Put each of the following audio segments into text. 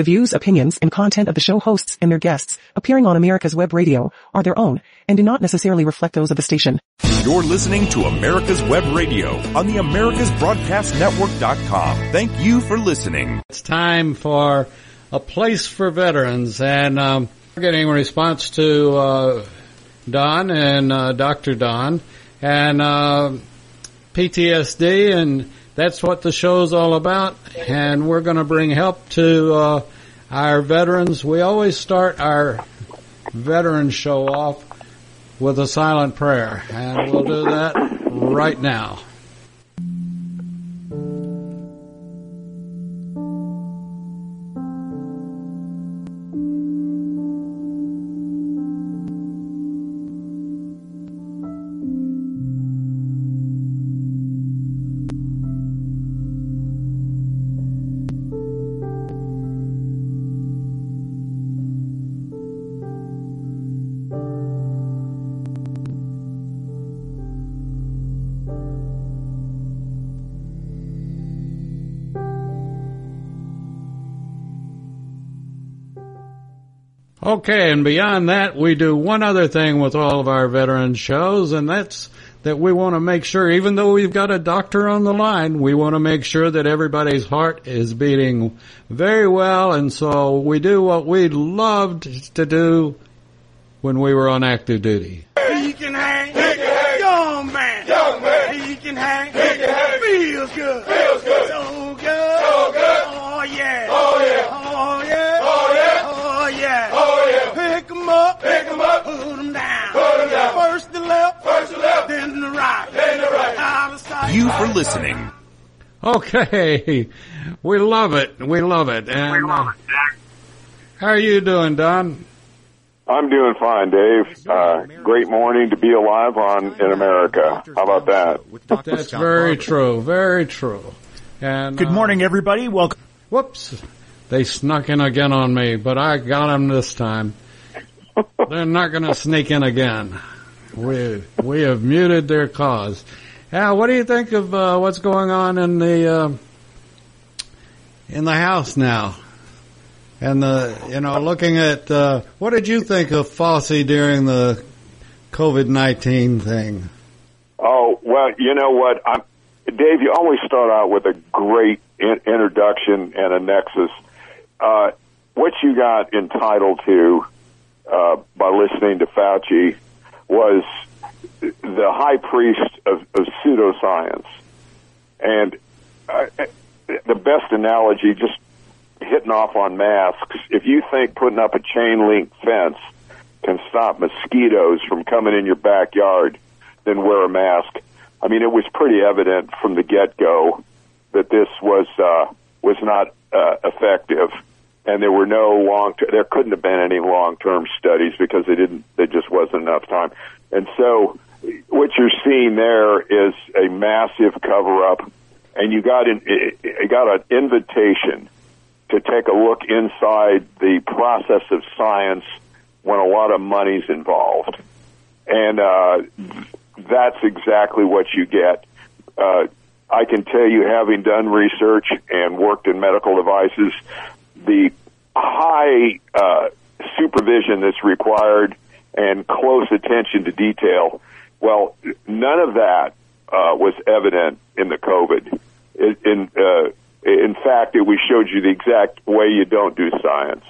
The views, opinions, and content of the show hosts and their guests appearing on America's Web Radio are their own and do not necessarily reflect those of the station. You're listening to America's Web Radio on the AmericasBroadcastNetwork.com. Thank you for listening. It's time for a place for veterans, and um, we're getting a response to uh, Don and uh, Dr. Don and uh, PTSD, and that's what the show's all about. And we're going to bring help to uh, our veterans. We always start our veteran show off with a silent prayer, and we'll do that right now. Okay, and beyond that, we do one other thing with all of our veteran shows, and that's that we want to make sure, even though we've got a doctor on the line, we want to make sure that everybody's heart is beating very well, and so we do what we loved to do when we were on active duty. Can hang. Young man. Young man. He can hang. He can hang. Feels good. Feels good. So yeah. Yeah. Pick 'em up. Pick 'em up. Put 'em down. Put 'em down. First the left. First the left. Then the right. Then the right. Out of sight. You for listening. Okay, we love it. We love it. And uh, how are you doing, Don? I'm doing fine, Dave. Uh, great morning to be alive on in America. How about that? That's very true. Very true. And Good uh, morning, everybody. Welcome. Whoops. They snuck in again on me, but I got them this time. They're not going to sneak in again. We we have muted their cause. Al, what do you think of uh, what's going on in the uh, in the house now? And the you know looking at uh, what did you think of Fauci during the COVID nineteen thing? Oh well, you know what, I'm, Dave. You always start out with a great in- introduction and a nexus. Uh, what you got entitled to uh, by listening to Fauci was the high priest of, of pseudoscience, and uh, the best analogy, just hitting off on masks. If you think putting up a chain link fence can stop mosquitoes from coming in your backyard, then wear a mask. I mean, it was pretty evident from the get go that this was uh, was not uh, effective, and there were no long. There couldn't have been any long term studies because they didn't. There just wasn't enough time, and so what you're seeing there is a massive cover up, and you got an you got an invitation to take a look inside the process of science when a lot of money's involved, and uh, that's exactly what you get. Uh, I can tell you, having done research and worked in medical devices, the high uh, supervision that's required and close attention to detail. Well, none of that uh, was evident in the COVID. In, uh, in fact, we showed you the exact way you don't do science.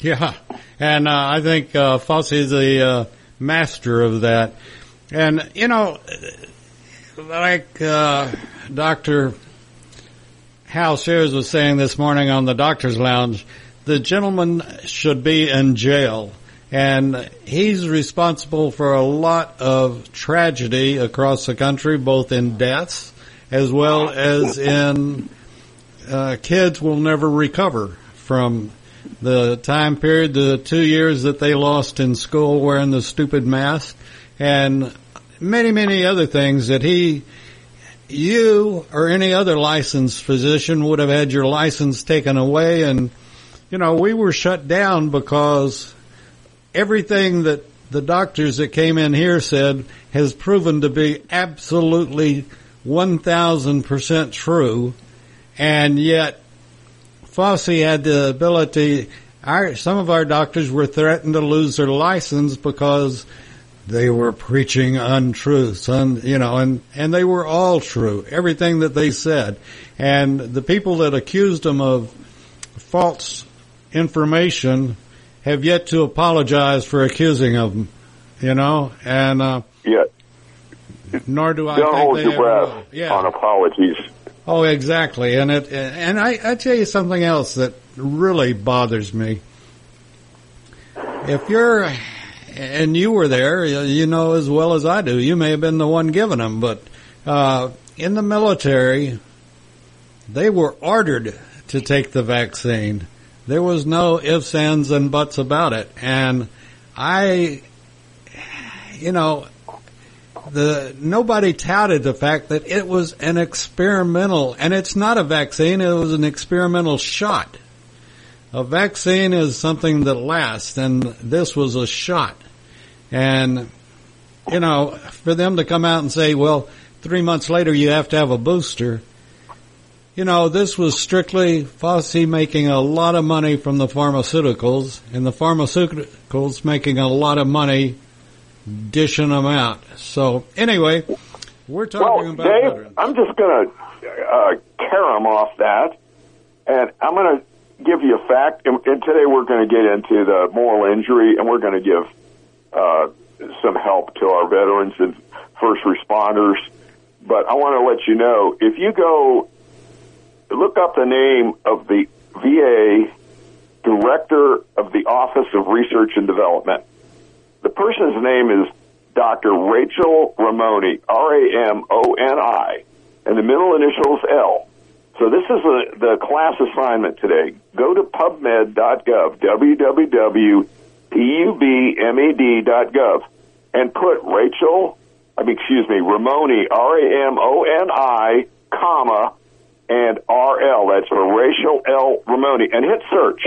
Yeah, and uh, I think uh, is the uh, master of that. And you know, like uh, Doctor Hal Sears was saying this morning on the Doctor's Lounge, the gentleman should be in jail. And he's responsible for a lot of tragedy across the country, both in deaths as well as in uh, kids will never recover from the time period, the two years that they lost in school wearing the stupid mask, and many, many other things that he, you or any other licensed physician would have had your license taken away. And, you know, we were shut down because everything that the doctors that came in here said has proven to be absolutely 1000% true. And yet Fauci had the ability. Our some of our doctors were threatened to lose their license because they were preaching untruths, un, you know, and and they were all true, everything that they said, and the people that accused them of false information have yet to apologize for accusing of them, you know, and uh, Yeah. nor do I Don't think hold your breath. Yeah. on apologies. Oh, exactly. And it, and I, I tell you something else that really bothers me. If you're, and you were there, you know as well as I do, you may have been the one giving them, but, uh, in the military, they were ordered to take the vaccine. There was no ifs, ands, and buts about it. And I, you know, the nobody touted the fact that it was an experimental, and it's not a vaccine. It was an experimental shot. A vaccine is something that lasts, and this was a shot. And you know, for them to come out and say, "Well, three months later you have to have a booster," you know, this was strictly Fauci making a lot of money from the pharmaceuticals, and the pharmaceuticals making a lot of money dishing them out. So anyway, we're talking Well, about Dave, veterans. I'm just going to uh, them off that, and I'm going to give you a fact. And, and today we're going to get into the moral injury, and we're going to give uh, some help to our veterans and first responders. But I want to let you know if you go look up the name of the VA director of the Office of Research and Development. The person's name is Dr. Rachel Ramoni, R-A-M-O-N-I, and the middle initials L. So this is the, the class assignment today. Go to pubmed.gov, www.pubmed.gov, and put Rachel, I mean, excuse me, Ramoni, R-A-M-O-N-I, comma, and R-L. That's for Rachel L. Ramoni, and hit search.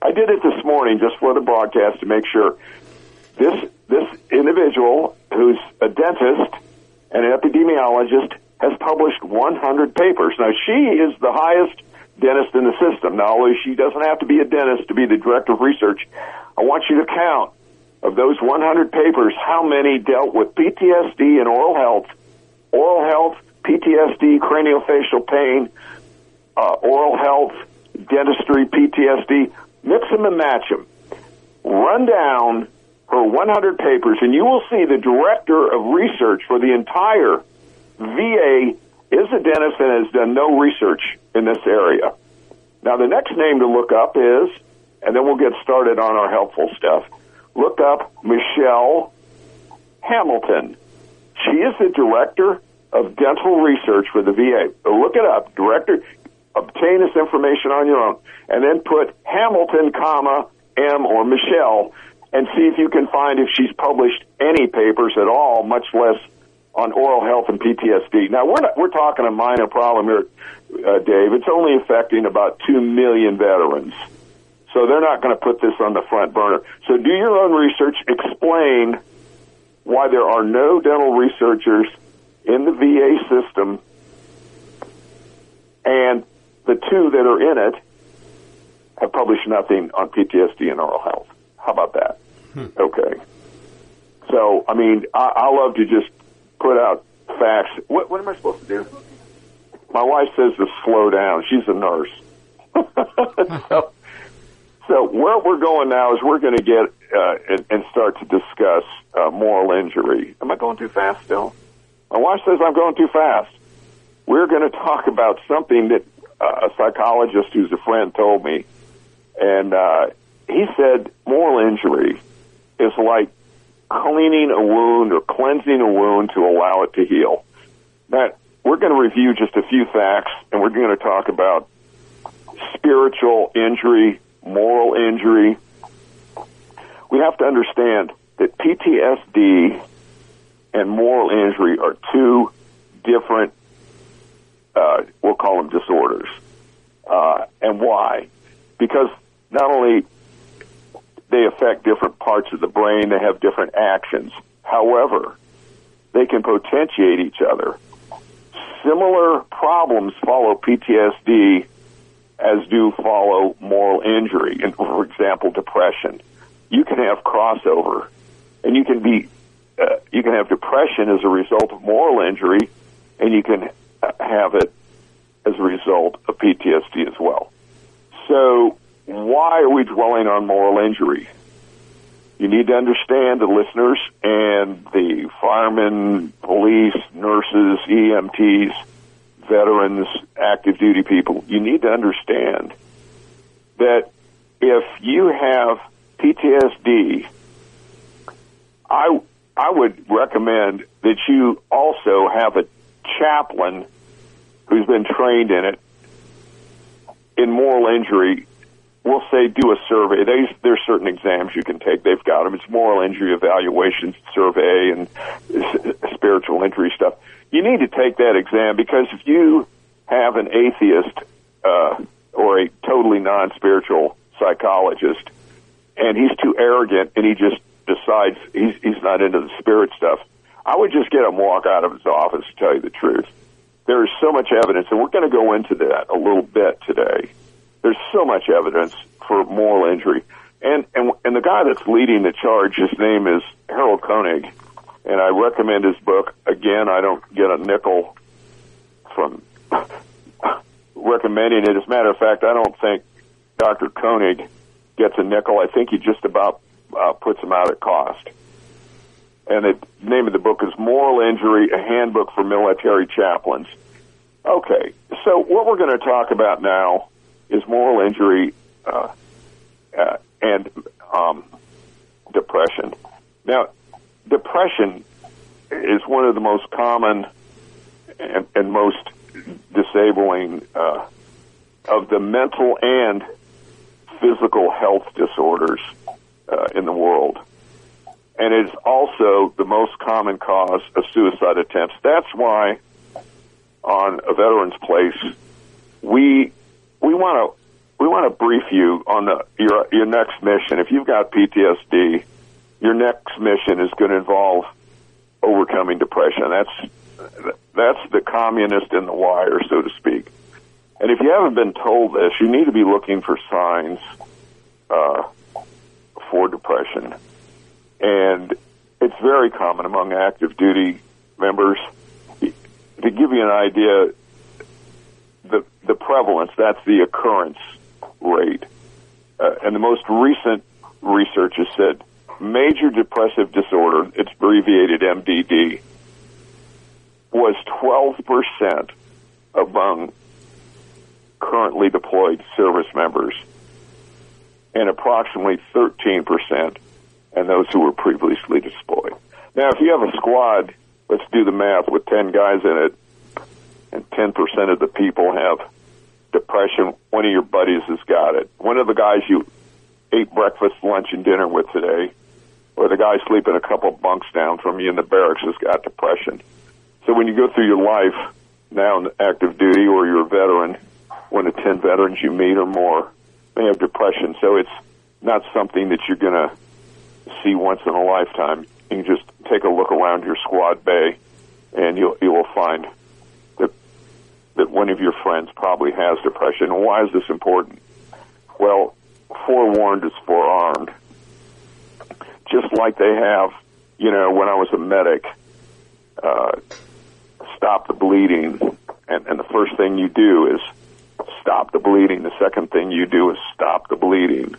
I did it this morning just for the broadcast to make sure this this individual who's a dentist and an epidemiologist has published 100 papers. Now she is the highest dentist in the system. Now, although she doesn't have to be a dentist to be the director of research, I want you to count of those 100 papers how many dealt with PTSD and oral health, oral health, PTSD, craniofacial pain, uh, oral health, dentistry, PTSD. Mix them and match them. Run down her 100 papers, and you will see the director of research for the entire VA is a dentist and has done no research in this area. Now, the next name to look up is, and then we'll get started on our helpful stuff. Look up Michelle Hamilton. She is the director of dental research for the VA. Look it up, director. Obtain this information on your own, and then put Hamilton, comma M or Michelle, and see if you can find if she's published any papers at all, much less on oral health and PTSD. Now we're not, we're talking a minor problem here, uh, Dave. It's only affecting about two million veterans, so they're not going to put this on the front burner. So do your own research. Explain why there are no dental researchers in the VA system, and the two that are in it have published nothing on PTSD and oral health. How about that? Hmm. Okay. So, I mean, I, I love to just put out facts. What, what am I supposed to do? My wife says to slow down. She's a nurse. so, so where we're going now is we're going to get uh, and, and start to discuss uh, moral injury. Am I going too fast still? My wife says I'm going too fast. We're going to talk about something that uh, a psychologist who's a friend told me, and uh, he said moral injury is like cleaning a wound or cleansing a wound to allow it to heal. Now, we're going to review just a few facts, and we're going to talk about spiritual injury, moral injury. We have to understand that PTSD and moral injury are two different, uh, we'll call them disorders. Uh, and why? Because not only they affect different parts of the brain, they have different actions. However, they can potentiate each other. Similar problems follow PTSD as do follow moral injury. And for example, depression. You can have crossover, and you can be uh, you can have depression as a result of moral injury, and you can uh, have it as a result of PTSD as well. So, why are we dwelling on moral injury? You need to understand the listeners and the firemen, police, nurses, EMTs, veterans, active duty people. You need to understand that if you have PTSD, I I would recommend that you also have a chaplain who's been trained in it in moral injury. We'll say do a survey. They, there's certain exams you can take. They've got them. It's moral injury evaluation survey and spiritual injury stuff. You need to take that exam because if you have an atheist uh, or a totally non-spiritual psychologist and he's too arrogant and he just decides he's he's not into the spirit stuff, I would just get him walk out of his office to tell you the truth. There is so much evidence, and we're going to go into that a little bit today. There's so much evidence for moral injury, and and and the guy that's leading the charge, his name is Harold Koenig, and I recommend his book. Again, I don't get a nickel from recommending it. As a matter of fact, I don't think Dr. Koenig gets a nickel. I think he just about uh, puts them out at cost. And the name of the book is Moral Injury, a handbook for military chaplains. Okay, so what we're going to talk about now is moral injury uh, uh, and um, depression. Now, depression is one of the most common and, and most disabling uh, of the mental and physical health disorders uh, in the world. And it's also the most common cause of suicide attempts. That's why on a veteran's place, we we want to we want to brief you on the your your next mission. If you've got PTSD, your next mission is going to involve overcoming depression. That's that's the communist in the wire, so to speak. And if you haven't been told this, you need to be looking for signs uh, for depression. And it's very common among active duty members. To give you an idea, prevalence, that's the occurrence rate. Uh, and the most recent research has said major depressive disorder, it's abbreviated MDD, was 12% among currently deployed service members and approximately 13% and those who were previously deployed. Now, if you have a squad, let's do the math, with 10 guys in it, and 10% of the people have depression, one of your buddies has got it. One of the guys you ate breakfast, lunch, and dinner with today, or the guy sleeping a couple bunks down from you in the barracks has got depression. So when you go through your life now in active duty or you're a veteran, one of 10 veterans you meet or more may have depression. So it's not something that you're going to see once in a lifetime. You can just take a look around your squad bay and you'll, you will find that one of your friends probably has depression. Why is this important? Well, forewarned is forearmed. Just like they have, you know, when I was a medic, uh, stop the bleeding. And, and the first thing you do is stop the bleeding. The second thing you do is stop the bleeding.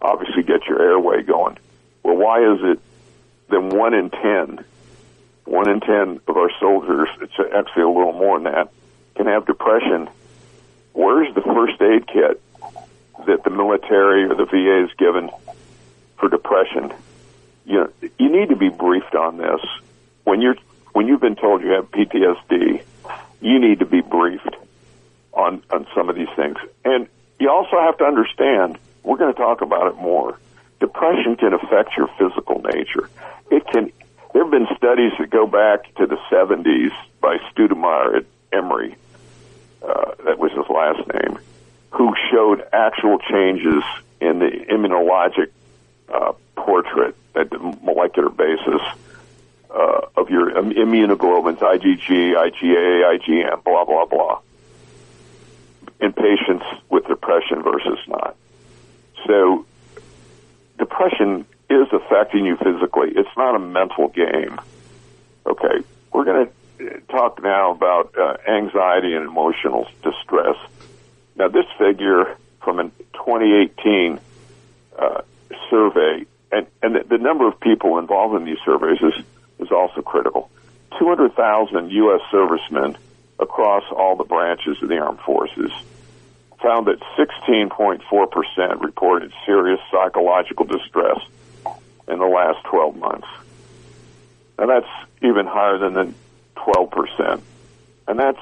Obviously, get your airway going. Well, why is it that one in ten, one in ten of our soldiers, it's actually a little more than that, can have depression? Where's the first aid kit that the military or the VA is given for depression? You know, you need to be briefed on this. When you're when you've been told you have PTSD, you need to be briefed on on some of these things. And you also have to understand, we're going to talk about it more. Depression can affect your physical nature. It can. There have been studies that go back to the 70s by Studemeyer at. Uh, that was his last name, who showed actual changes in the immunologic uh, portrait at the molecular basis uh, of your immunoglobulins, IgG, IgA, IgM, blah, blah, blah. in patients with depression versus not. So, depression is affecting you physically. It's not a mental game. Okay, we're going to talk now about uh, anxiety and emotional distress. Now, this figure from a 2018 uh, survey, and, and the, the number of people involved in these surveys is, is also critical. 200,000 U.S. servicemen across all the branches of the armed forces found that 16.4% reported serious psychological distress in the last 12 months. And that's even higher than the 12%. And that's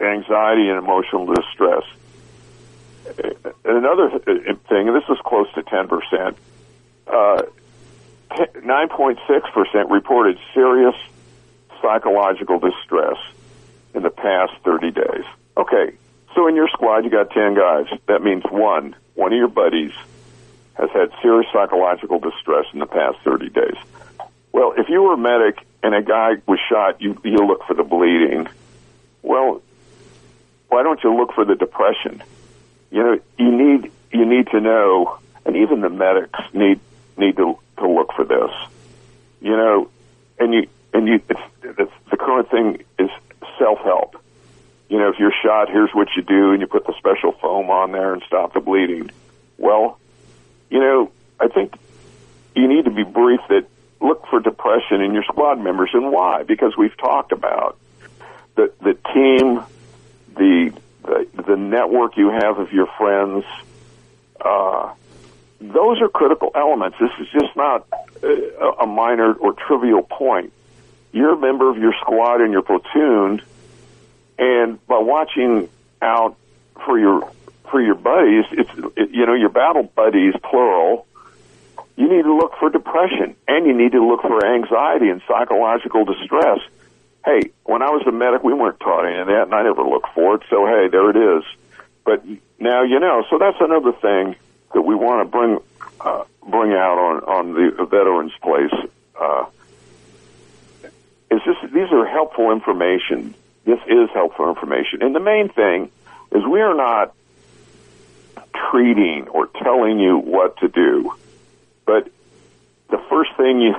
anxiety and emotional distress. And another thing, and this is close to 10%, uh, 9.6% reported serious psychological distress in the past 30 days. Okay, so in your squad you got 10 guys. That means one, one of your buddies has had serious psychological distress in the past 30 days. Well, if you were a medic and a guy shot, you, you look for the bleeding. Well, why don't you look for the depression? You know, you need, you need to know, and even the medics need, need to, to look for this. You know, and you, and you, it's, it's, the current thing is self-help. You know, if you're shot, here's what you do, and you put the special foam on there and stop the bleeding. Well, you know, I think you need to be briefed that look for depression in your squad members and why? Because we've talked about the the team, the the, the network you have of your friends. Uh, those are critical elements. This is just not a, a minor or trivial point. You're a member of your squad and your platoon, and by watching out for your for your buddies, it's it, you know your battle buddies plural. You need to look for depression, and you need to look for anxiety and psychological distress. Hey, when I was a medic, we weren't taught any of that, and I never looked for it. So hey, there it is. But now you know. So that's another thing that we want to bring uh, bring out on on the veterans place. Uh, is this these are helpful information. This is helpful information, and the main thing is we are not treating or telling you what to do. But the first thing you,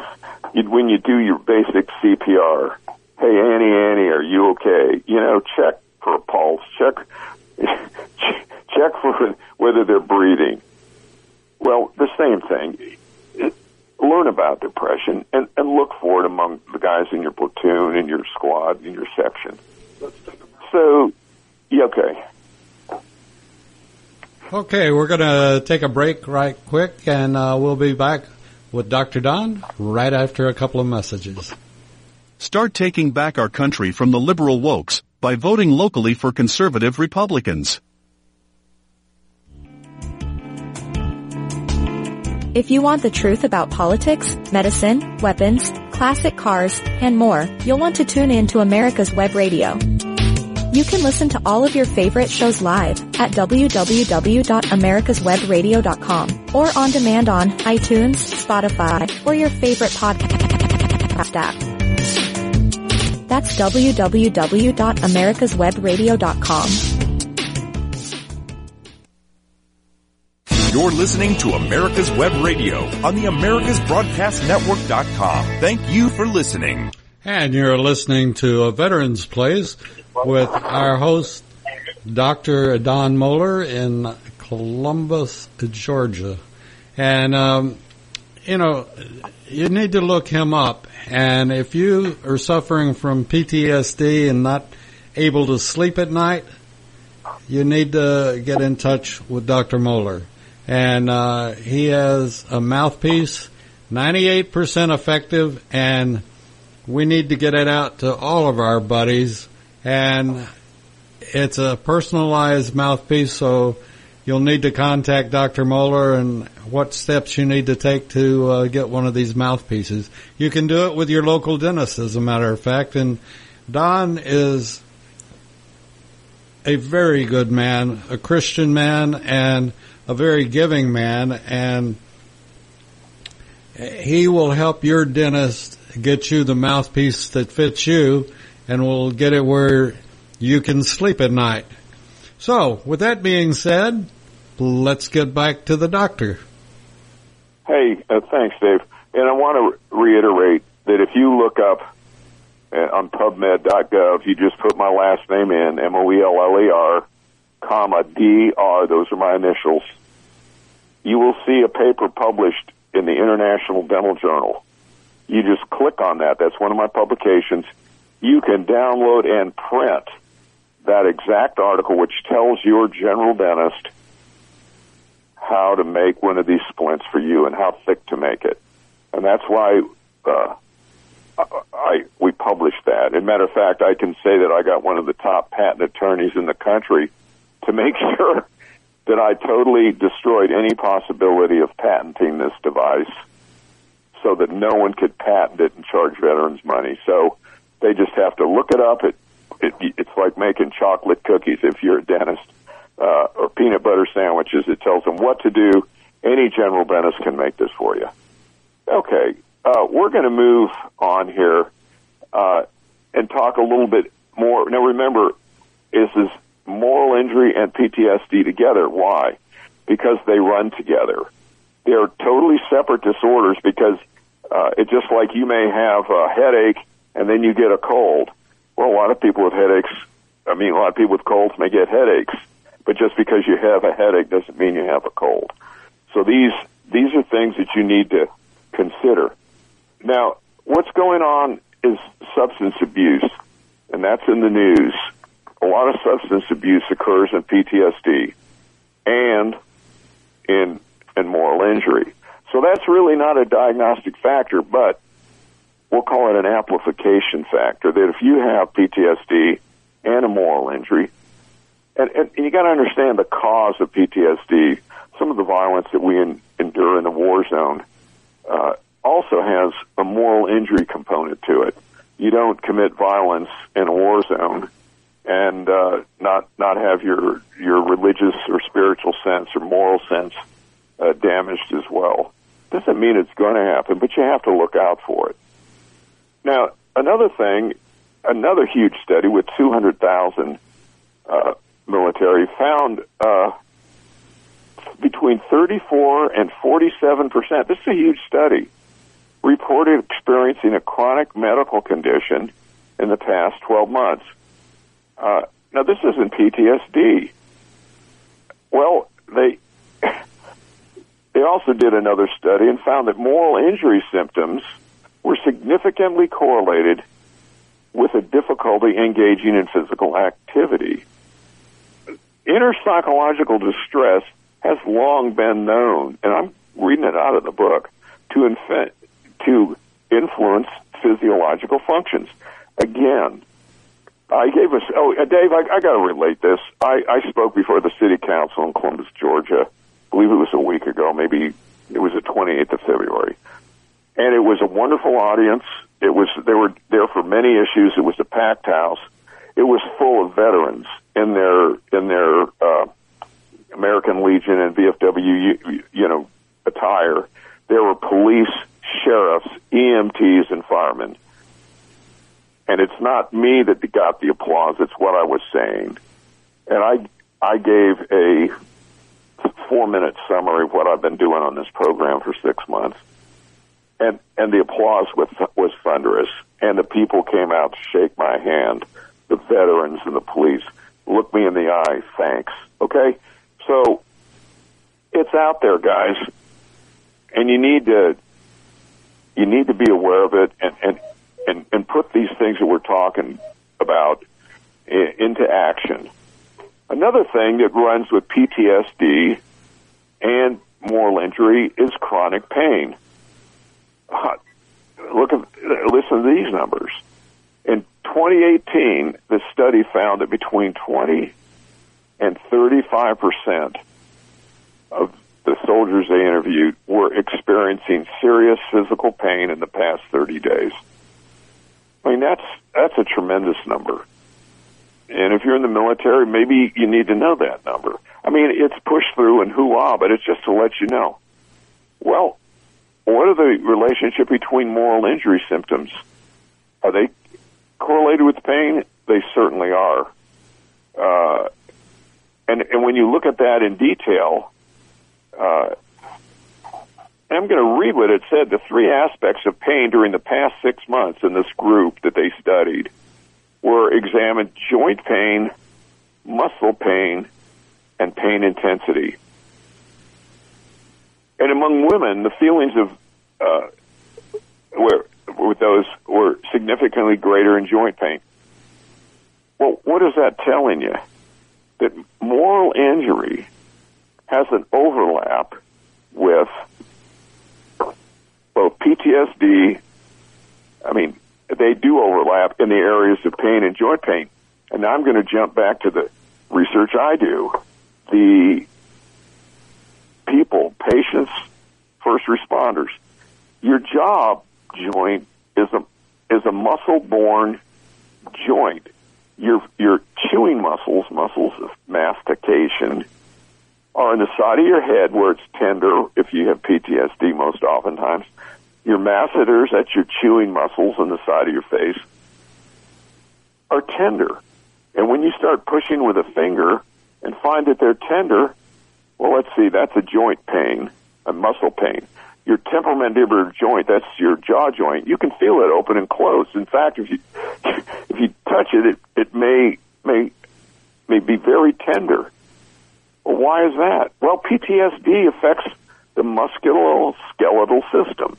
you when you do your basic CPR, hey Annie, Annie, are you okay? You know, check for a pulse, check check for whether they're breathing. Well, the same thing. Learn about depression and, and look for it among the guys in your platoon, in your squad, in your section. So, yeah, okay. Okay, we're going to take a break right quick, and uh, we'll be back with Dr. Don right after a couple of messages. Start taking back our country from the liberal wokes by voting locally for conservative Republicans. If you want the truth about politics, medicine, weapons, classic cars, and more, you'll want to tune in to America's Web Radio. You can listen to all of your favorite shows live at www.americaswebradio.com or on demand on iTunes, Spotify, or your favorite podcast app. That's www.americaswebradio.com. You're listening to America's Web Radio on the AmericasBroadcastNetwork.com. Thank you for listening. And you're listening to a Veterans Place with our host, Dr. Don Moeller in Columbus, Georgia. And, um, you know, you need to look him up. And if you are suffering from PTSD and not able to sleep at night, you need to get in touch with Dr. Moeller. And uh, he has a mouthpiece, 98% effective, and we need to get it out to all of our buddies. And it's a personalized mouthpiece, so you'll need to contact Dr. Moeller and what steps you need to take to uh, get one of these mouthpieces. You can do it with your local dentist, as a matter of fact. And Don is a very good man, a Christian man, and a very giving man, and he will help your dentist get you the mouthpiece that fits you, and we'll get it where you can sleep at night. So, with that being said, let's get back to the doctor. Hey, uh, thanks, Dave. And I want to reiterate that if you look up uh, on PubMed.gov, you just put my last name in, M-O-E-L-L-E-R, comma, D-R, those are my initials, you will see a paper published in the International Dental Journal. You just click on that. That's one of my publications. You can download and print that exact article, which tells your general dentist how to make one of these splints for you and how thick to make it. And that's why uh, I we published that. As a matter of fact, I can say that I got one of the top patent attorneys in the country to make sure that I totally destroyed any possibility of patenting this device so that no one could patent it and charge veterans money. So they just have to look it up. It, it it's like making chocolate cookies if you're a dentist uh, or peanut butter sandwiches. It tells them what to do. Any general dentist can make this for you. Okay, uh, we're going to move on here uh, and talk a little bit more. Now, remember, this is moral injury and PTSD together. Why? Because they run together. They're totally separate disorders because uh, it's just like you may have a headache and then you get a cold. Well, a lot of people with headaches, I mean, a lot of people with colds may get headaches, but just because you have a headache doesn't mean you have a cold. So these these are things that you need to consider. Now, what's going on is substance abuse, and that's in the news. A lot of substance abuse occurs in PTSD and in in moral injury. So that's really not a diagnostic factor, but we'll call it an amplification factor. That if you have PTSD and a moral injury, and, and you got to understand the cause of PTSD. Some of the violence that we in, endure in the war zone uh, also has a moral injury component to it. You don't commit violence in a war zone and uh, not not have your your religious or spiritual sense or moral sense uh, damaged as well. Doesn't mean it's going to happen, but you have to look out for it. Now, another thing, another huge study with 200,000 uh, military found uh, between 34 and 47 percent. This is a huge study. Reported experiencing a chronic medical condition in the past 12 months. Uh, now, this isn't PTSD. Well, they they also did another study and found that moral injury symptoms were significantly correlated with a difficulty engaging in physical activity. Inner psychological distress has long been known, and I'm reading it out of the book, to, inf- to influence physiological functions. Again, I gave us, oh, uh, Dave, I, I got to relate this. I, I spoke before the city council in Columbus, Georgia. I believe it was a week ago, maybe it was the 28th of February. And it was a wonderful audience. It was, they were there for many issues. It was a packed house. It was full of veterans in their, in their, uh, American Legion and VFW, you, know, attire. There were police, sheriffs, EMTs, and firemen. And it's not me that got the applause; it's what I was saying. And I, I gave a four-minute summary of what I've been doing on this program for six months, and and the applause was was thunderous. And the people came out to shake my hand, the veterans and the police. Look me in the eye, thanks. Okay, so it's out there, guys, and you need to you need to be aware of it and and and, and put these things that we're talking about into action. Another thing that runs with PTSD and moral injury is chronic pain. Look at listen to these numbers. In 2018, the study found that between 20 and 35 percent of the soldiers they interviewed were experiencing serious physical pain in the past 30 days. I mean, that's that's a tremendous number. And if you're in the military, maybe you need to know that number. I mean, it's pushed through and hoo-ah, but it's just to let you know. Well, what are the relationship between moral injury symptoms? Are they correlated with pain? They certainly are. Uh, and and when you look at that in detail, uh, I'm going to read what it said. The three aspects of pain during the past six months in this group that they studied were examined joint pain, muscle pain, and pain intensity. And among women, the feelings of uh, were with those were significantly greater in joint pain. Well, what is that telling you? That moral injury has an overlap with both PTSD. I mean, they do overlap in the areas of pain and joint pain. And now I'm going to jump back to the research I do. The people, patients, first responders. Your jaw joint is a is a muscle borne joint. Your your chewing muscles, muscles of mastication, are on the side of your head where it's tender if you have PTSD most oftentimes. Your masseters, that's your chewing muscles on the side of your face, are tender. And when you start pushing with a finger and find that they're tender, well, let's see, that's a joint pain, a muscle pain. Your temporomandibular joint, that's your jaw joint, you can feel it open and close. In fact, if you if you touch it, it, it may may may be very tender. Well, why is that? Well, PTSD affects the musculoskeletal system.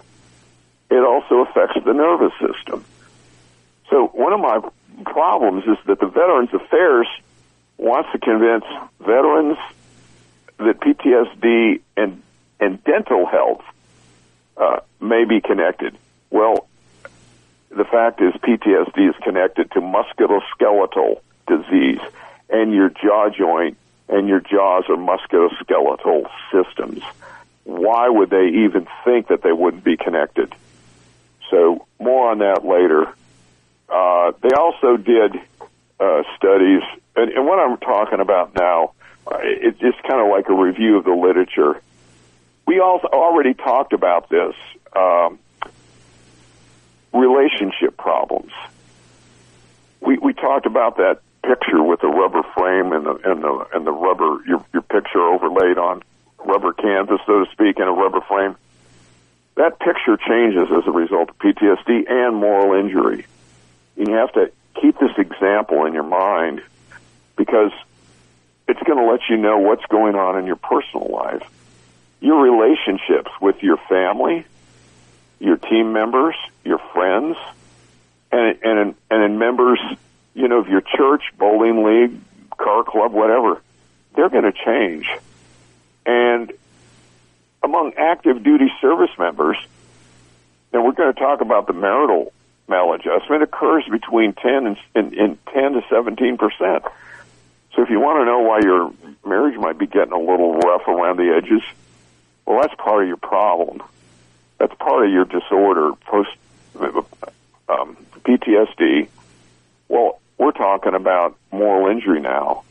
It also affects the nervous system. So one of my problems is that the Veterans Affairs wants to convince veterans that PTSD and and dental health uh, may be connected. Well, the fact is PTSD is connected to musculoskeletal disease, and your jaw joint and your jaws are musculoskeletal systems. Why would they even think that they wouldn't be connected? So more on that later. Uh, they also did uh, studies, and, and what I'm talking about now, it's just kind of like a review of the literature. We also already talked about this um, relationship problems. We we talked about that picture with the rubber frame and the and the and the rubber your your picture overlaid on rubber canvas, so to speak, in a rubber frame. That picture changes as a result of PTSD and moral injury. You have to keep this example in your mind because it's going to let you know what's going on in your personal life. Your relationships with your family, your team members, your friends, and and and in members, you know, of your church, bowling league, car club, whatever, they're going to change. And among active duty service members, and we're going to talk about the marital maladjustment occurs between 10 and, and, and 10 to 17 percent. So if you want to know why your marriage might be getting a little rough around the edges, well, that's part of your problem. That's part of your disorder, post um, PTSD. Well, we're talking about moral injury now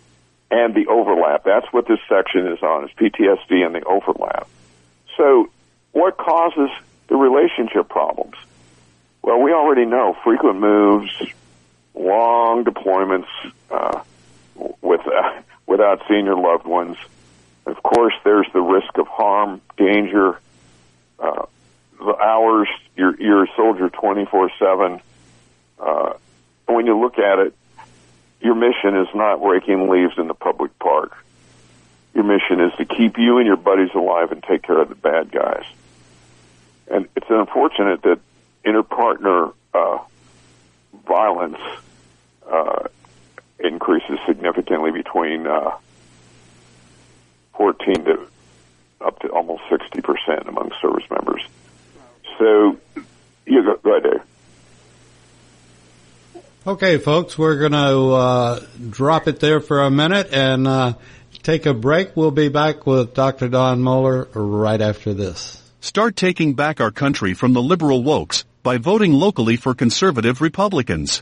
and the overlap. That's what this section is on, is PTSD and the overlap. So what causes the relationship problems? Well, we already know frequent moves, long deployments uh, without seeing your loved ones. Of course, there's the risk of harm, danger. Uh, the hours you're, you're a soldier 24 seven. Uh, when you look at it, your mission is not raking leaves in the public park. Your mission is to keep you and your buddies alive and take care of the bad guys. And it's unfortunate that interpartner uh, violence uh, increases significantly between uh, 14 to up to almost 60 percent among service members. So, you go, go ahead, Dave. Okay, folks, we're going to uh, drop it there for a minute and uh, take a break. We'll be back with Dr. Don Moeller right after this. Start taking back our country from the liberal wokes by voting locally for conservative Republicans.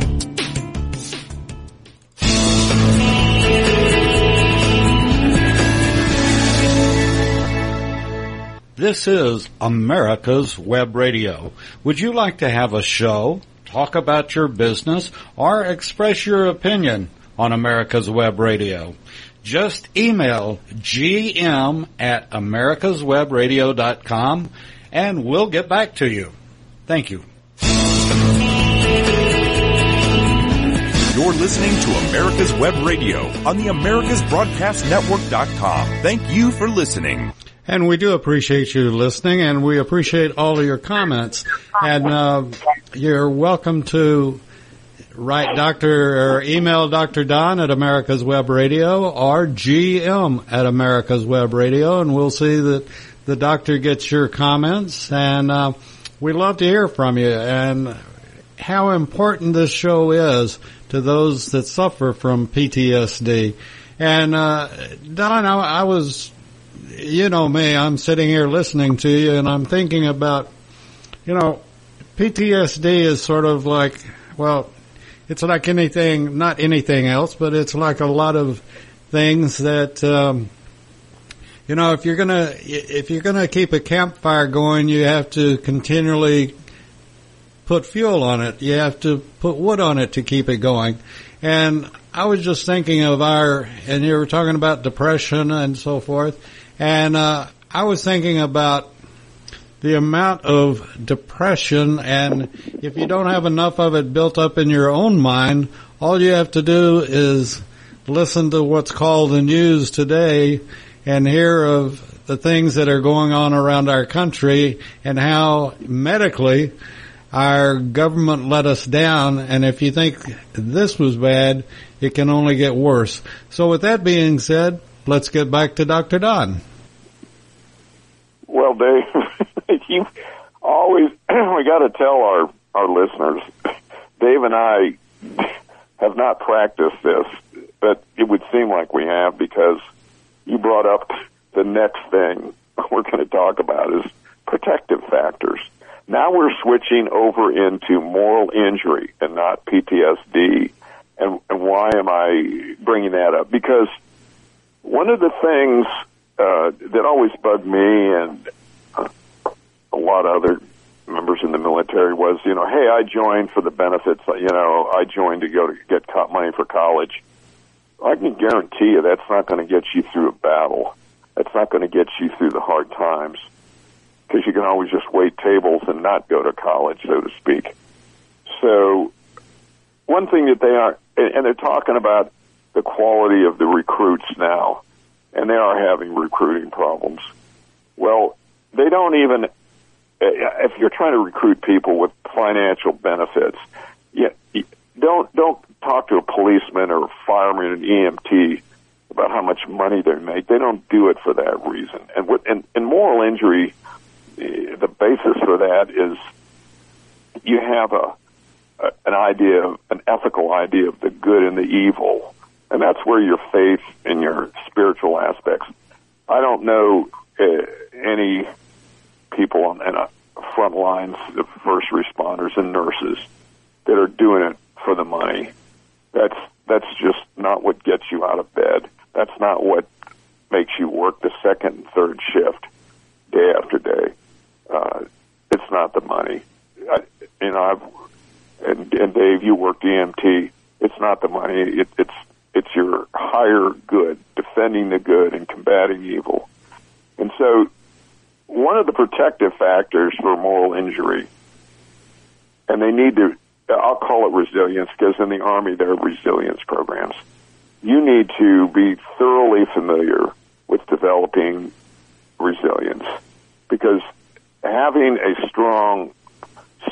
This is America's Web Radio. Would you like to have a show, talk about your business, or express your opinion on America's Web Radio? Just email gm at americaswebradio.com and we'll get back to you. Thank you. You're listening to America's Web Radio on the AmericasBroadcastNetwork.com. Thank you for listening. And we do appreciate you listening, and we appreciate all of your comments. And uh, you're welcome to write Doctor or email Dr. Don at America's Web Radio or GM at America's Web Radio, and we'll see that the doctor gets your comments. And uh, we'd love to hear from you and how important this show is to those that suffer from PTSD. And uh, Don, I, I was you know me, I'm sitting here listening to you and I'm thinking about, you know, PTSD is sort of like, well, it's like anything, not anything else, but it's like a lot of things that, um, you know, if you're gonna, if you're gonna keep a campfire going, you have to continually put fuel on it. You have to put wood on it to keep it going. And I was just thinking of our, and you were talking about depression and so forth. And uh, I was thinking about the amount of depression, and if you don't have enough of it built up in your own mind, all you have to do is listen to what's called the news today and hear of the things that are going on around our country and how medically our government let us down. And if you think this was bad, it can only get worse. So with that being said, let's get back to Dr. Don. Well, Dave, you always we got to tell our our listeners, Dave and I have not practiced this, but it would seem like we have because you brought up the next thing we're going to talk about is protective factors. Now we're switching over into moral injury and not PTSD. And, and why am I bringing that up? Because one of the things uh, that always bugged me and uh, a lot of other members in the military was, you know, hey, I joined for the benefits. You know, I joined to go to get money for college. I can guarantee you that's not going to get you through a battle. That's not going to get you through the hard times because you can always just wait tables and not go to college, so to speak. So, one thing that they are, and they're talking about the quality of the recruits now, and they are having recruiting problems. Well, they don't even, eh, if you're trying to recruit people with financial benefits, yeah, don't don't talk to a policeman or a fireman or an EMT about how much money they make. They don't do it for that reason. And with and, and moral injury, eh, the basis for that is you have a, an idea, an ethical idea of the good and the evil, and that's where your faith and your spiritual aspects. I don't know uh, any people on the front lines, the first responders and nurses, that are doing it for the money. That's that's just not what gets you out of bed. That's not what makes you work the second and third shift day after day. Uh, it's not the money. I, you know, I've and, and Dave, you worked EMT. It's not the money. It, it's higher good, defending the good and combating evil. And so, one of the protective factors for moral injury, and they need to I'll call it resilience because in the Army there are resilience programs. You need to be thoroughly familiar with developing resilience because having a strong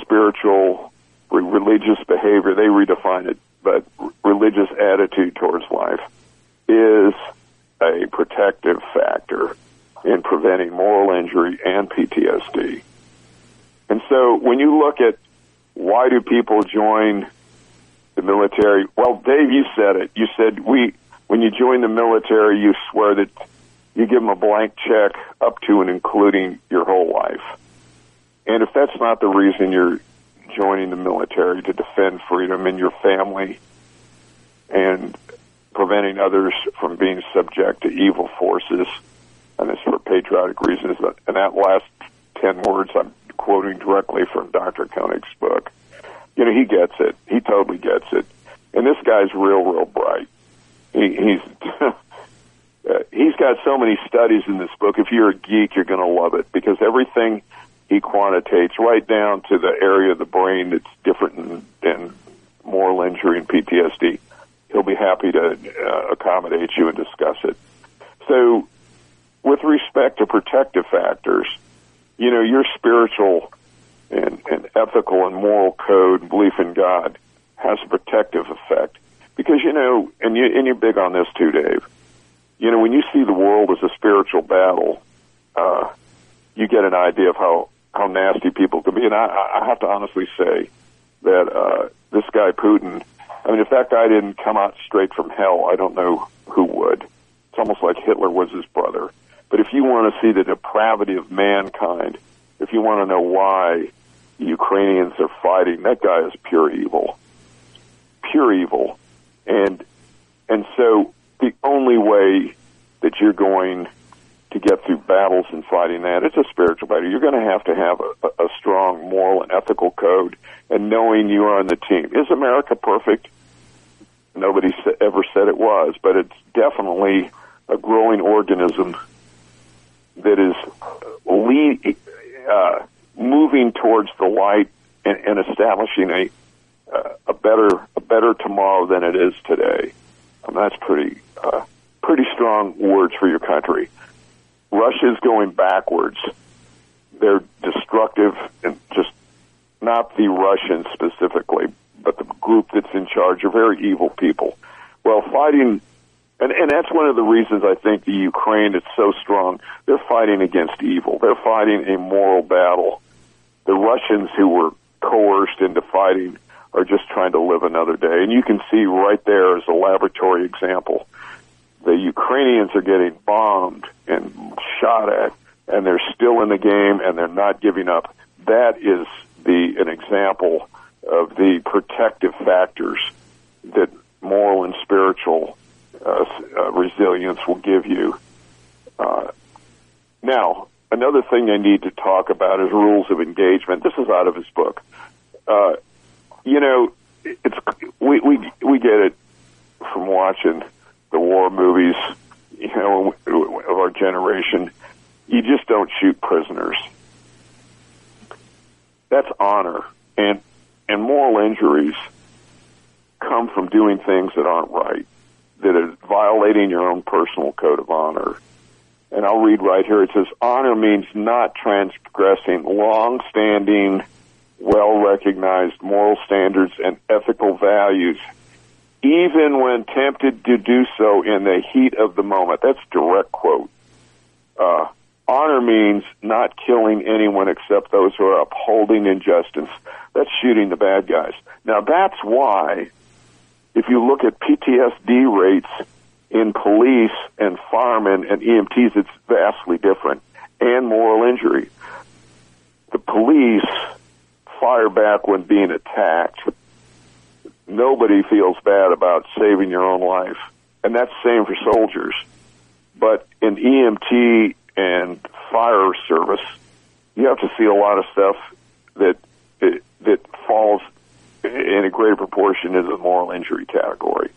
spiritual, religious behavior, they redefine it, but religious attitude towards life is a protective factor in preventing moral injury and PTSD. And so when you look at why do people join the military. Well, Dave, you said it. You said we when you join the military, you swear that you give them a blank check up to and including your whole life. And if that's not the reason you're joining the military to defend freedom and your family and preventing others from being subject to evil forces, and it's for patriotic reasons. And that last ten words I'm quoting directly from Dr. Koenig's book. You know, he gets it. He totally gets it. And this guy's real, real bright. He, he's he's got so many studies in this book. If you're a geek, you're going to love it because everything he quantitates right down to the area of the brain that's different than, than moral injury and PTSD. He'll be happy to uh, accommodate you and discuss it. So, with respect to protective factors, you know, your spiritual and, and ethical and moral code, and belief in God, has a protective effect. Because, you know, and, you, and you're big on this too, Dave, you know, when you see the world as a spiritual battle, uh, you get an idea of how, how nasty people can be. And I, I have to honestly say that uh, this guy, Putin, I mean, if that guy didn't come out straight from hell, I don't know who would. It's almost like Hitler was his brother. But if you want to see the depravity of mankind, if you want to know why the Ukrainians are fighting, that guy is pure evil. Pure evil. And and so the only way that you're going to get through battles and fighting that, it's a spiritual battle. You're going to have to have a, a strong moral and ethical code and knowing you are on the team. Is America perfect? Nobody ever said it was, but it's definitely a growing organism that is lead, uh, moving towards the light and, and establishing a uh, a better a better tomorrow than it is today. Um, that's pretty uh, pretty strong words for your country. Russia's going backwards. They're destructive and just not the Russians specifically, but the group that's in charge are very evil people. Well, fighting, and, and that's one of the reasons I think the Ukraine is so strong. They're fighting against evil. They're fighting a moral battle. The Russians who were coerced into fighting are just trying to live another day. And you can see right there as a laboratory example. The Ukrainians are getting bombed and shot at, and they're still in the game and they're not giving up. That is the an example of the protective factors that moral and spiritual uh, uh, resilience will give you. Uh, now, another thing I need to talk about is rules of engagement. This is out of his book. Uh, you know, it's we we we get it from watching the war movies. You know, of our generation, you just don't shoot prisoners. That's honor, and and moral injuries come from doing things that aren't right, that are violating your own personal code of honor. And I'll read right here. It says, honor means not transgressing long-standing, well-recognized moral standards and ethical values, even when tempted to do so in the heat of the moment. That's direct quote. Uh, honor means not killing anyone except those who are upholding injustice. That's shooting the bad guys. Now that's why, if you look at PTSD rates in police and firemen and EMTs, it's vastly different. And moral injury. The police fire back when being attacked. Nobody feels bad about saving your own life. And that's the same for soldiers. But in EMT and fire service, you have to see a lot of stuff that that falls in a greater proportion into the moral injury category.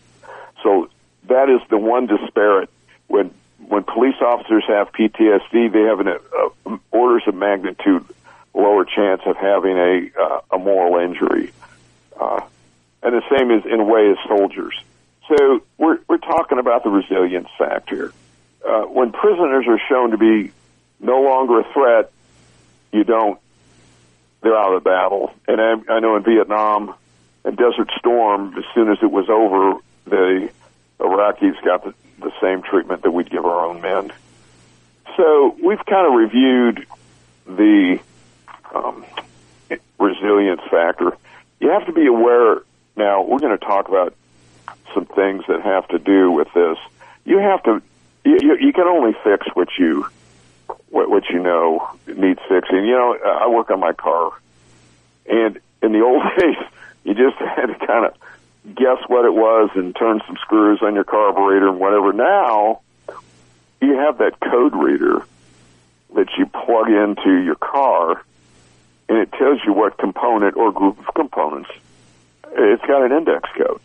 So that is the one disparate when when police officers have PTSD, they have an uh, orders of magnitude lower chance of having a uh, a moral injury, uh, and the same is in a way as soldiers. So we're we're talking about the resilience factor. Uh, when prisoners are shown to be no longer a threat, you don't. They're out of the battle, and I, I know in Vietnam and Desert Storm, as soon as it was over, the Iraqis got the, the same treatment that we'd give our own men. So we've kind of reviewed the um, resilience factor. You have to be aware Now we're going to talk about some things that have to do with this. You have to. You, you, you can only fix what you what, what you know needs fixing. You know, I work on my car, and in the old days, you just had to kind of guess what it was and turn some screws on your carburetor and whatever. Now, you have that code reader that you plug into your car, and it tells you what component or group of components. It's got an index code,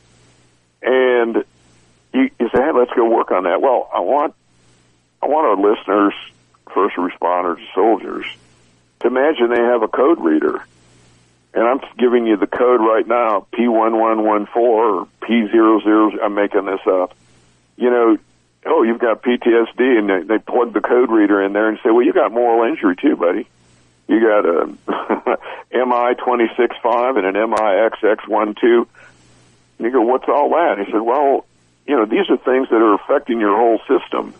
and you, you say, "Hey, let's go work on that." Well, I want I want our listeners, first responders, soldiers, to imagine they have a code reader. And I'm giving you the code right now, P1114 or P00, I'm making this up. You know, oh, you've got PTSD, and they, they plug the code reader in there and say, well, you got moral injury too, buddy. You got a MI265 and an MIXX12. And you go, what's all that? He said, well, you know, these are things that are affecting your whole system.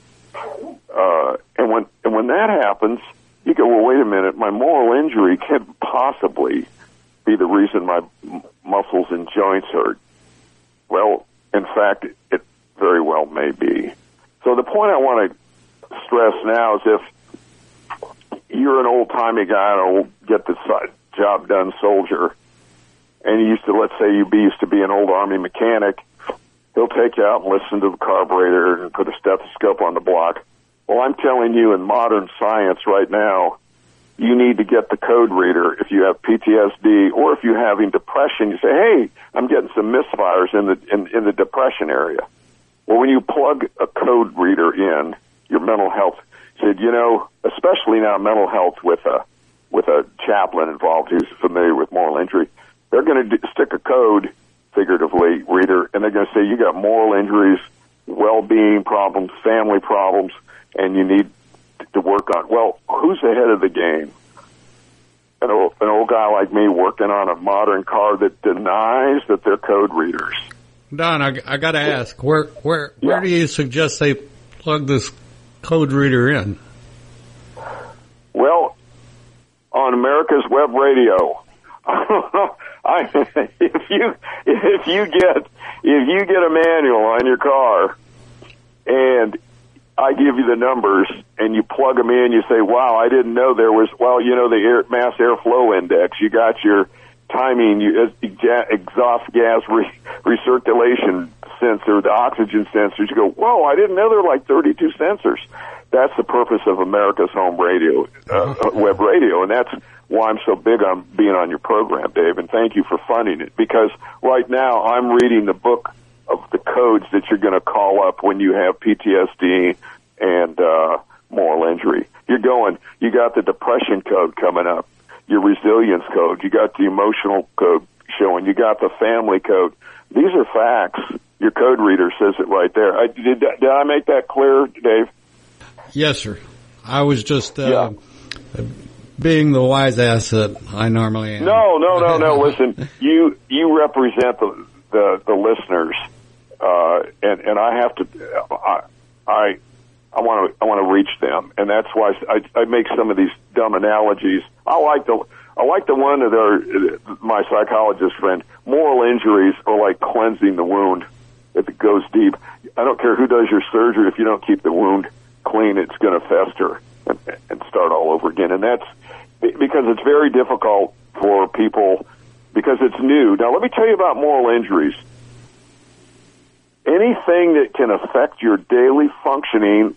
Uh, and when and when that happens, you go, well, wait a minute, my moral injury can't possibly be the reason my muscles and joints hurt. Well, in fact, it very well may be. So the point I want to stress now is if you're an old timey guy, an old get the job done soldier, and you used to, let's say you used to be an old army mechanic, he'll take you out and listen to the carburetor and put a stethoscope on the block. Well, I'm telling you in modern science right now, you need to get the code reader if you have PTSD or if you're having depression. You say, "Hey, I'm getting some misfires in the in, in the depression area." Well, when you plug a code reader in, your mental health said, you know, especially now mental health with a with a chaplain involved who's familiar with moral injury, they're going to d- stick a code, figuratively, reader, and they're going to say you got moral injuries, well-being problems, family problems, and you need to work on. Well, who's ahead of the game? An old, an old guy like me working on a modern car that denies that they're code readers. Don, I, I got to ask, where where where Yeah. do you suggest they plug this code reader in? Well, on America's Web Radio, I, if you if you get if you get a manual on your car, and I give you the numbers, and you plug them in, you say, "Wow, I didn't know there was." Well, you know the air, mass airflow index. You got your timing, you, uh, exhaust gas re, recirculation sensor, the oxygen sensors. You go, "Whoa, I didn't know there were like 32 sensors." That's the purpose of America's Home Radio, uh, web radio, and that's why I'm so big on being on your program, Dave. And thank you for funding it because right now I'm reading the book of the codes that you're going to call up when you have PTSD and uh, moral injury. You're going. You got the depression code coming up, your resilience code. You got the emotional code showing. You got the family code. These are facts. Your code reader says it right there. I, did, did I make that clear, Dave? Yes, sir. I was just uh, being the wise ass that I normally am. No, no, no, no. Listen, you you represent the the, the listeners, uh, and and I have to. I I I want to I want to reach them, and that's why I, I make some of these dumb analogies. I like the I like the one that are my psychologist friend. Moral injuries are like cleansing the wound if it goes deep. I don't care who does your surgery if you don't keep the wound clean, it's going to fester and, and start all over again. And that's because it's very difficult for people because it's new. Now, let me tell you about moral injuries. Anything that can affect your daily functioning,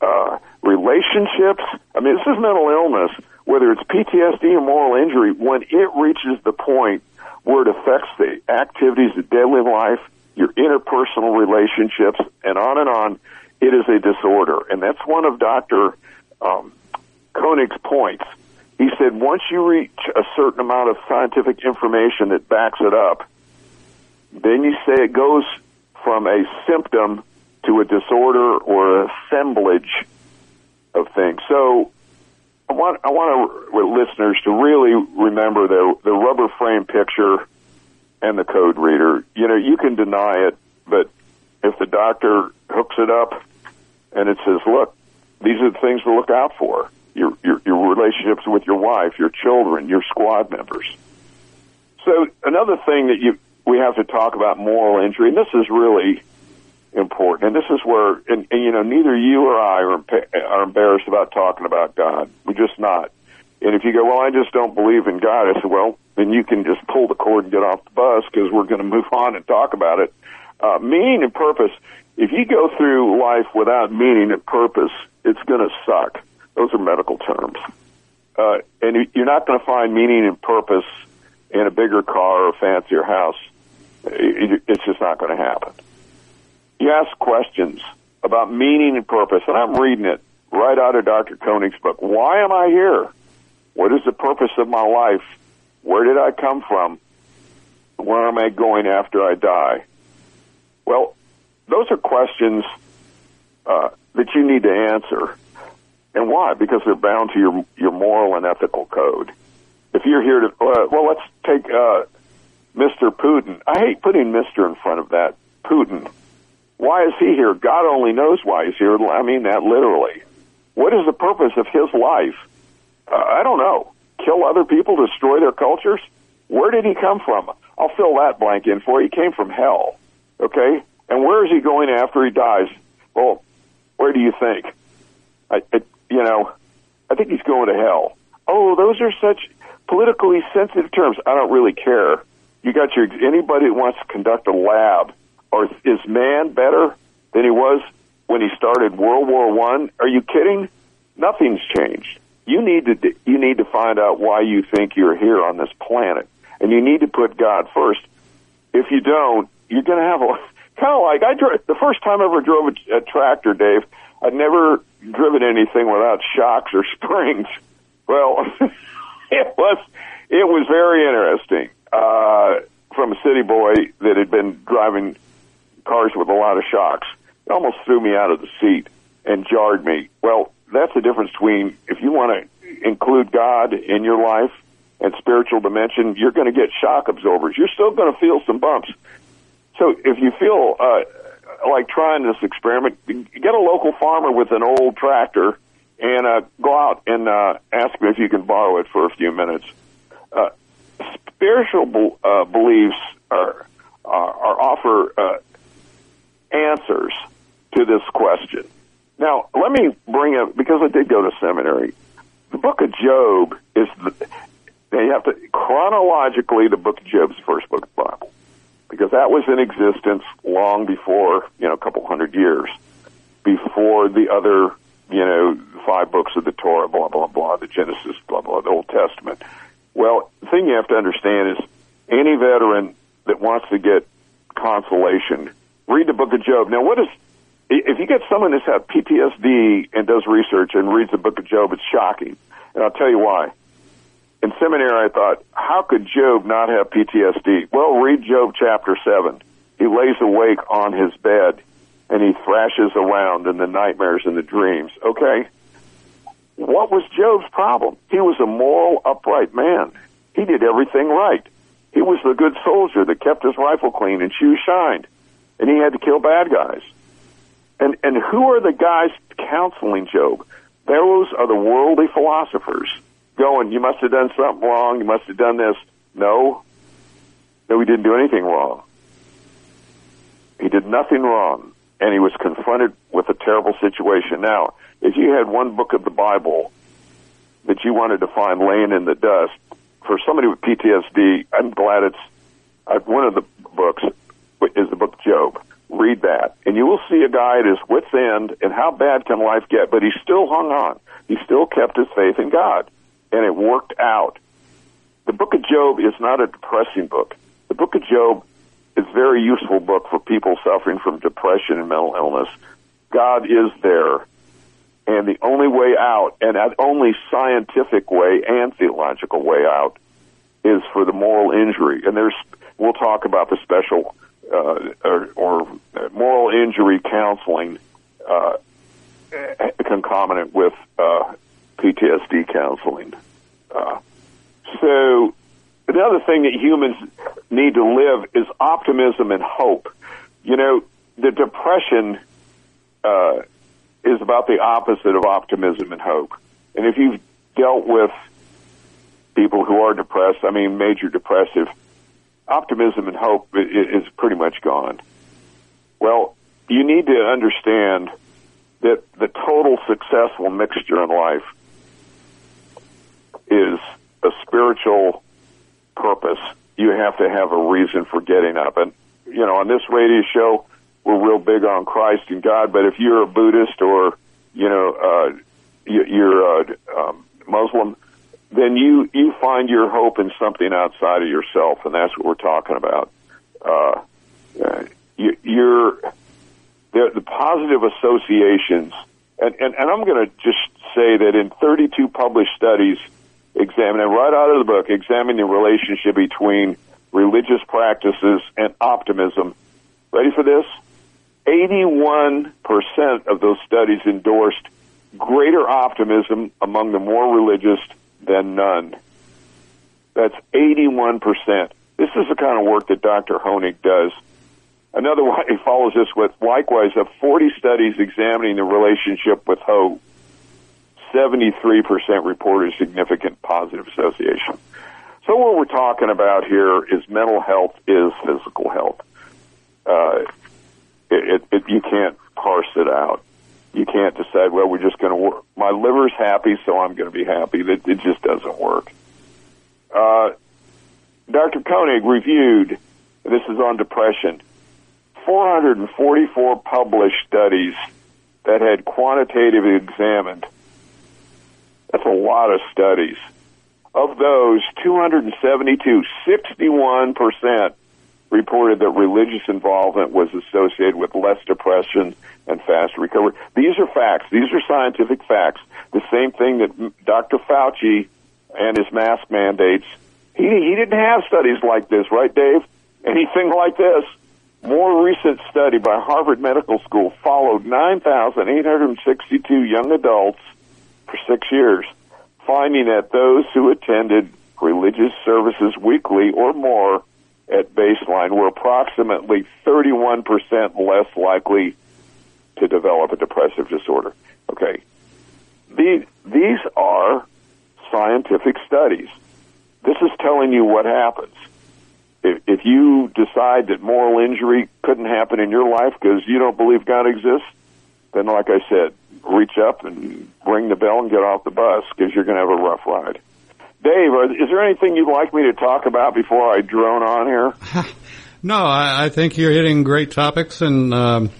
uh, relationships. I mean, this is mental illness, whether it's PTSD or moral injury. When it reaches the point where it affects the activities of daily life, your interpersonal relationships, and on and on, it is a disorder. And that's one of Dr. Um, Koenig's points. He said once you reach a certain amount of scientific information that backs it up, then you say it goes from a symptom to a disorder or assemblage of things. So I want I want our listeners to really remember the the rubber frame picture and the code reader. You know, you can deny it, but if the doctor hooks it up and it says, "Look, these are the things to look out for." Your, your your relationships with your wife, your children, your squad members. So another thing that you we have to talk about moral injury, and this is really important. And this is where, and, and you know, neither you or I are, are embarrassed about talking about God. We're just not. And if you go, well, I just don't believe in God, I said, well, then you can just pull the cord and get off the bus because we're going to move on and talk about it. Uh, meaning and purpose. If you go through life without meaning and purpose, it's going to suck. Those are medical terms. Uh, and you're not going to find meaning and purpose in a bigger car or a fancier house. It's just not going to happen. You ask questions about meaning and purpose, and I'm reading it right out of Dr. Koenig's book. Why am I here? What is the purpose of my life? Where did I come from? Where am I going after I die? Well, those are questions uh, that you need to answer. And why? Because they're bound to your your moral and ethical code. If you're here to, uh, well, let's take uh, Mr. Putin. I hate putting Mr. in front of that. Putin. Why is he here? God only knows why he's here. I mean that literally. What is the purpose of his life? Uh, I don't know. Kill other people, destroy their cultures? Where did he come from? I'll fill that blank in for you. He came from hell. Okay? And where is he going after he dies? Well, where do you think? I, it, you know, I think he's going to hell. Oh, those are such politically sensitive terms. I don't really care. You got your anybody that wants to conduct a lab, or is man better than he was when he started World War One? Are you kidding? Nothing's changed. You need to you need to find out why you think you're here on this planet, and you need to put God first. If you don't, you're going to have a kind of like I drove the first time I ever drove a, a tractor, Dave. I'd never driven anything without shocks or springs. Well, it was it was very interesting. Uh, from a city boy that had been driving cars with a lot of shocks, it almost threw me out of the seat and jarred me. Well, that's the difference between if you want to include God in your life and spiritual dimension, you're going to get shock absorbers. You're still going to feel some bumps. So if you feel uh, like trying this experiment, get a local farmer with an old tractor and uh, go out and uh, ask him if you can borrow it for a few minutes. Uh, spiritual be- uh, beliefs are, are, are offer uh, answers to this question. Now, let me bring up because I did go to seminary. The Book of Job is the you have to chronologically the Book of Job is the first book of the Bible because that was in existence long before you know a couple hundred years before the other you know five books of the Torah, blah blah blah, the Genesis, blah blah, the Old Testament. Well, the thing you have to understand is any veteran that wants to get consolation, read the Book of Job. Now, what is if you get someone that's had PTSD and does research and reads the Book of Job, it's shocking, and I'll tell you why. In seminary, I thought, how could Job not have PTSD? Well, read Job chapter 7. He lays awake on his bed and he thrashes around in the nightmares and the dreams. Okay? What was Job's problem? He was a moral, upright man. He did everything right. He was the good soldier that kept his rifle clean and shoes shined. And he had to kill bad guys. And, and who are the guys counseling Job? Those are the worldly philosophers going, you must have done something wrong, you must have done this. No. No, he didn't do anything wrong. He did nothing wrong, and he was confronted with a terrible situation. Now, if you had one book of the Bible that you wanted to find laying in the dust, for somebody with PTSD, I'm glad it's uh, one of the books is the book Job. Read that, and you will see a guy at his wits' end, and how bad can life get? But he still hung on. He still kept his faith in God and it worked out. The book of Job is not a depressing book. The book of Job is a very useful book for people suffering from depression and mental illness. God is there. And the only way out, and the only scientific way and theological way out, is for the moral injury. And there's, we'll talk about the special uh, or, or moral injury counseling uh, concomitant with uh, PTSD counseling. Uh, so another thing that humans need to live is optimism and hope. You know, the depression uh, is about the opposite of optimism and hope. And if you've dealt with people who are depressed, I mean major depressive, optimism and hope is pretty much gone. Well, you need to understand that the total successful mixture in life is a spiritual purpose. You have to have a reason for getting up. And, you know, on this radio show, we're real big on Christ and God, but if you're a Buddhist or, you know, uh, you- you're a um, Muslim, then you, you find your hope in something outside of yourself, and that's what we're talking about. Uh, uh, you, you're, the, the positive associations, and, and, and I'm going to just say that in 32 published studies examining, right out of the book, examining the relationship between religious practices and optimism. Ready for this? 81% of those studies endorsed greater optimism among the more religious than none. That's 81%. This is the kind of work that Dr. Koenig does. Another one, he follows this with, likewise, of 40 studies examining the relationship with hope, 73% reported significant positive association. So what we're talking about here is mental health is physical health. Uh, it, it, it, you can't parse it out. You can't decide, well, we're just going to work. My liver's happy, so I'm going to be happy. That it just doesn't work. Uh, Dr. Koenig reviewed, this is on depression, 444 published studies that had quantitatively examined. That's a lot of studies. Of those, 272, 61% reported that religious involvement was associated with less depression and faster recovery. These are facts. These are scientific facts. The same thing that Dr. Fauci and his mask mandates. He, he didn't have studies like this, right, Dave? Anything like this. More recent study by Harvard Medical School followed 9,862 young adults for six years, finding that those who attended religious services weekly or more at baseline were approximately 31% less likely to develop a depressive disorder. Okay. These, are scientific studies. This is telling you what happens. If you decide that moral injury couldn't happen in your life because you don't believe God exists, then like I said, reach up and ring the bell and get off the bus because you're going to have a rough ride. Dave, is there anything you'd like me to talk about before I drone on here? No, I, I think you're hitting great topics and um,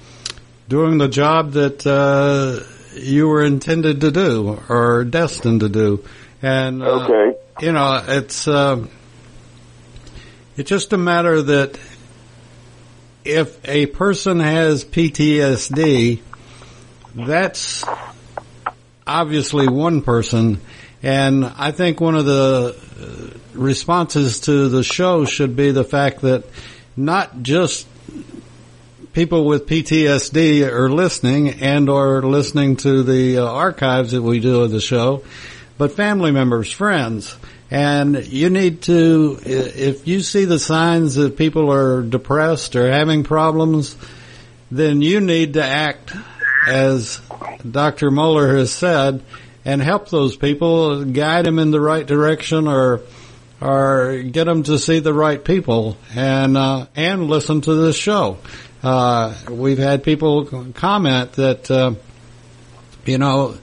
doing the job that uh, you were intended to do or destined to do. And uh, Okay. you know, it's uh, it's just a matter that if a person has PTSD, that's obviously one person. And I think one of the uh, responses to the show should be the fact that not just people with PTSD are listening and or listening to the uh, archives that we do of the show, but family members, friends. And you need to, if you see the signs that people are depressed or having problems, then you need to act as Dr. Moeller has said and help those people, guide them in the right direction or or get them to see the right people and uh, and listen to this show. Uh, we've had people comment that uh, you know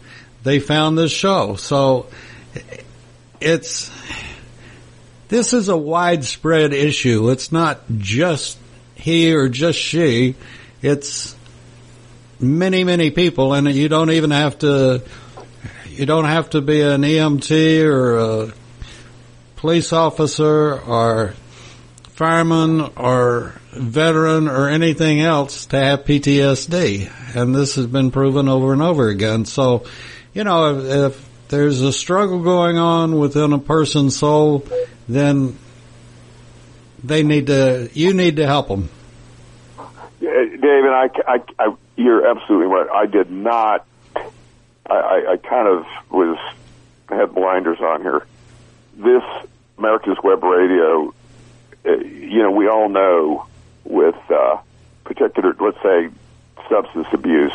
they found this show, so it's this is a widespread issue. It's not just he or just she. It's many many people, and you don't even have to. You don't have to be an EMT or a police officer or fireman or veteran or anything else to have PTSD. And this has been proven over and over again. So, you know, if, if there's a struggle going on within a person's soul, then they need to, you need to help them. David, I, I, I, you're absolutely right. I did not. I, I, I kind of was had blinders on here. This America's Web Radio, uh, you know, we all know with uh, particular, let's say, substance abuse,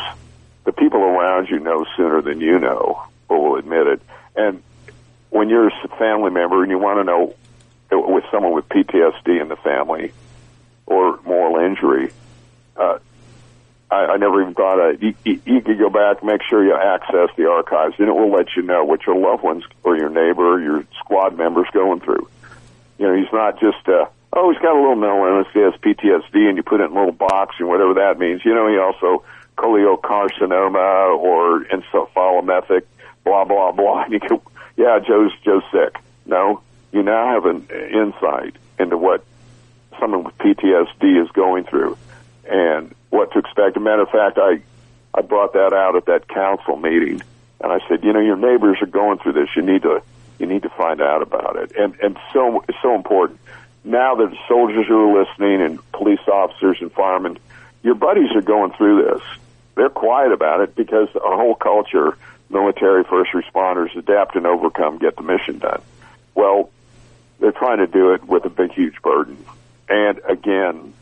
the people around you know sooner than you know, or will admit it. And when you're a family member and you want to know, with someone with PTSD in the family or moral injury. Uh, I, I never even thought of you, you, you could go back, make sure you access the archives, and it will let you know what your loved ones or your neighbor or your squad members going through. You know, he's not just uh, oh, he's got a little mental illness, he has PTSD, and you put it in a little box and whatever that means. You know, he also cholangiocarcinoma or encephalomethic, blah blah blah. And you go, yeah, Joe's Joe's sick. No, you now have an insight into what someone with PTSD is going through and what to expect. As a matter of fact, I I brought that out at that council meeting, and I said, you know, your neighbors are going through this. You need to you need to find out about it, and and so it's so important. Now that soldiers are listening and police officers and firemen, your buddies are going through this. They're quiet about it because our whole culture, military, first responders, adapt and overcome, get the mission done. Well, they're trying to do it with a big, huge burden. And again,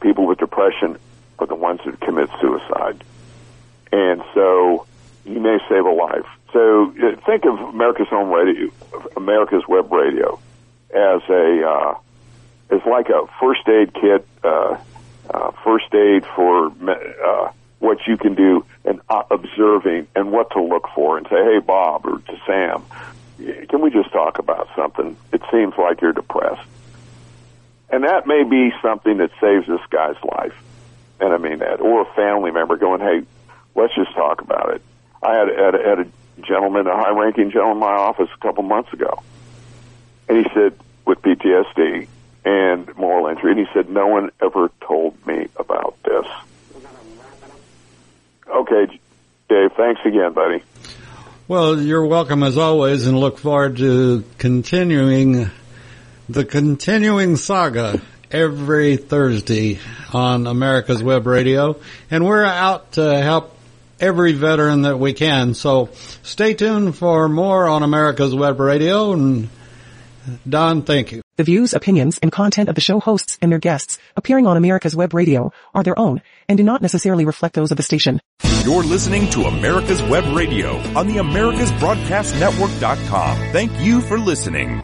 people with depression are the ones that commit suicide. And so you may save a life. So uh, think of America's Home Radio, America's Web Radio, as a uh, as like a first aid kit, uh, uh, first aid for uh, what you can do and observing and what to look for, and say, "Hey, Bob," or to Sam, can we just talk about something? It seems like you're depressed. And that may be something that saves this guy's life. And I mean that. Or a family member going, hey, let's just talk about it. I had, had, had a gentleman, a high ranking gentleman in my office a couple months ago. And he said, with PTSD and moral injury, and he said, no one ever told me about this. Okay, Dave, thanks again, buddy. Well, you're welcome as always and look forward to continuing the continuing saga every Thursday on America's Web Radio. And we're out to help every veteran that we can. So stay tuned for more on America's Web Radio. And Don, thank you. The views, opinions, and content of the show hosts and their guests appearing on America's Web Radio are their own and do not necessarily reflect those of the station. You're listening to America's Web Radio on the AmericasBroadcastNetwork.com. Thank you for listening.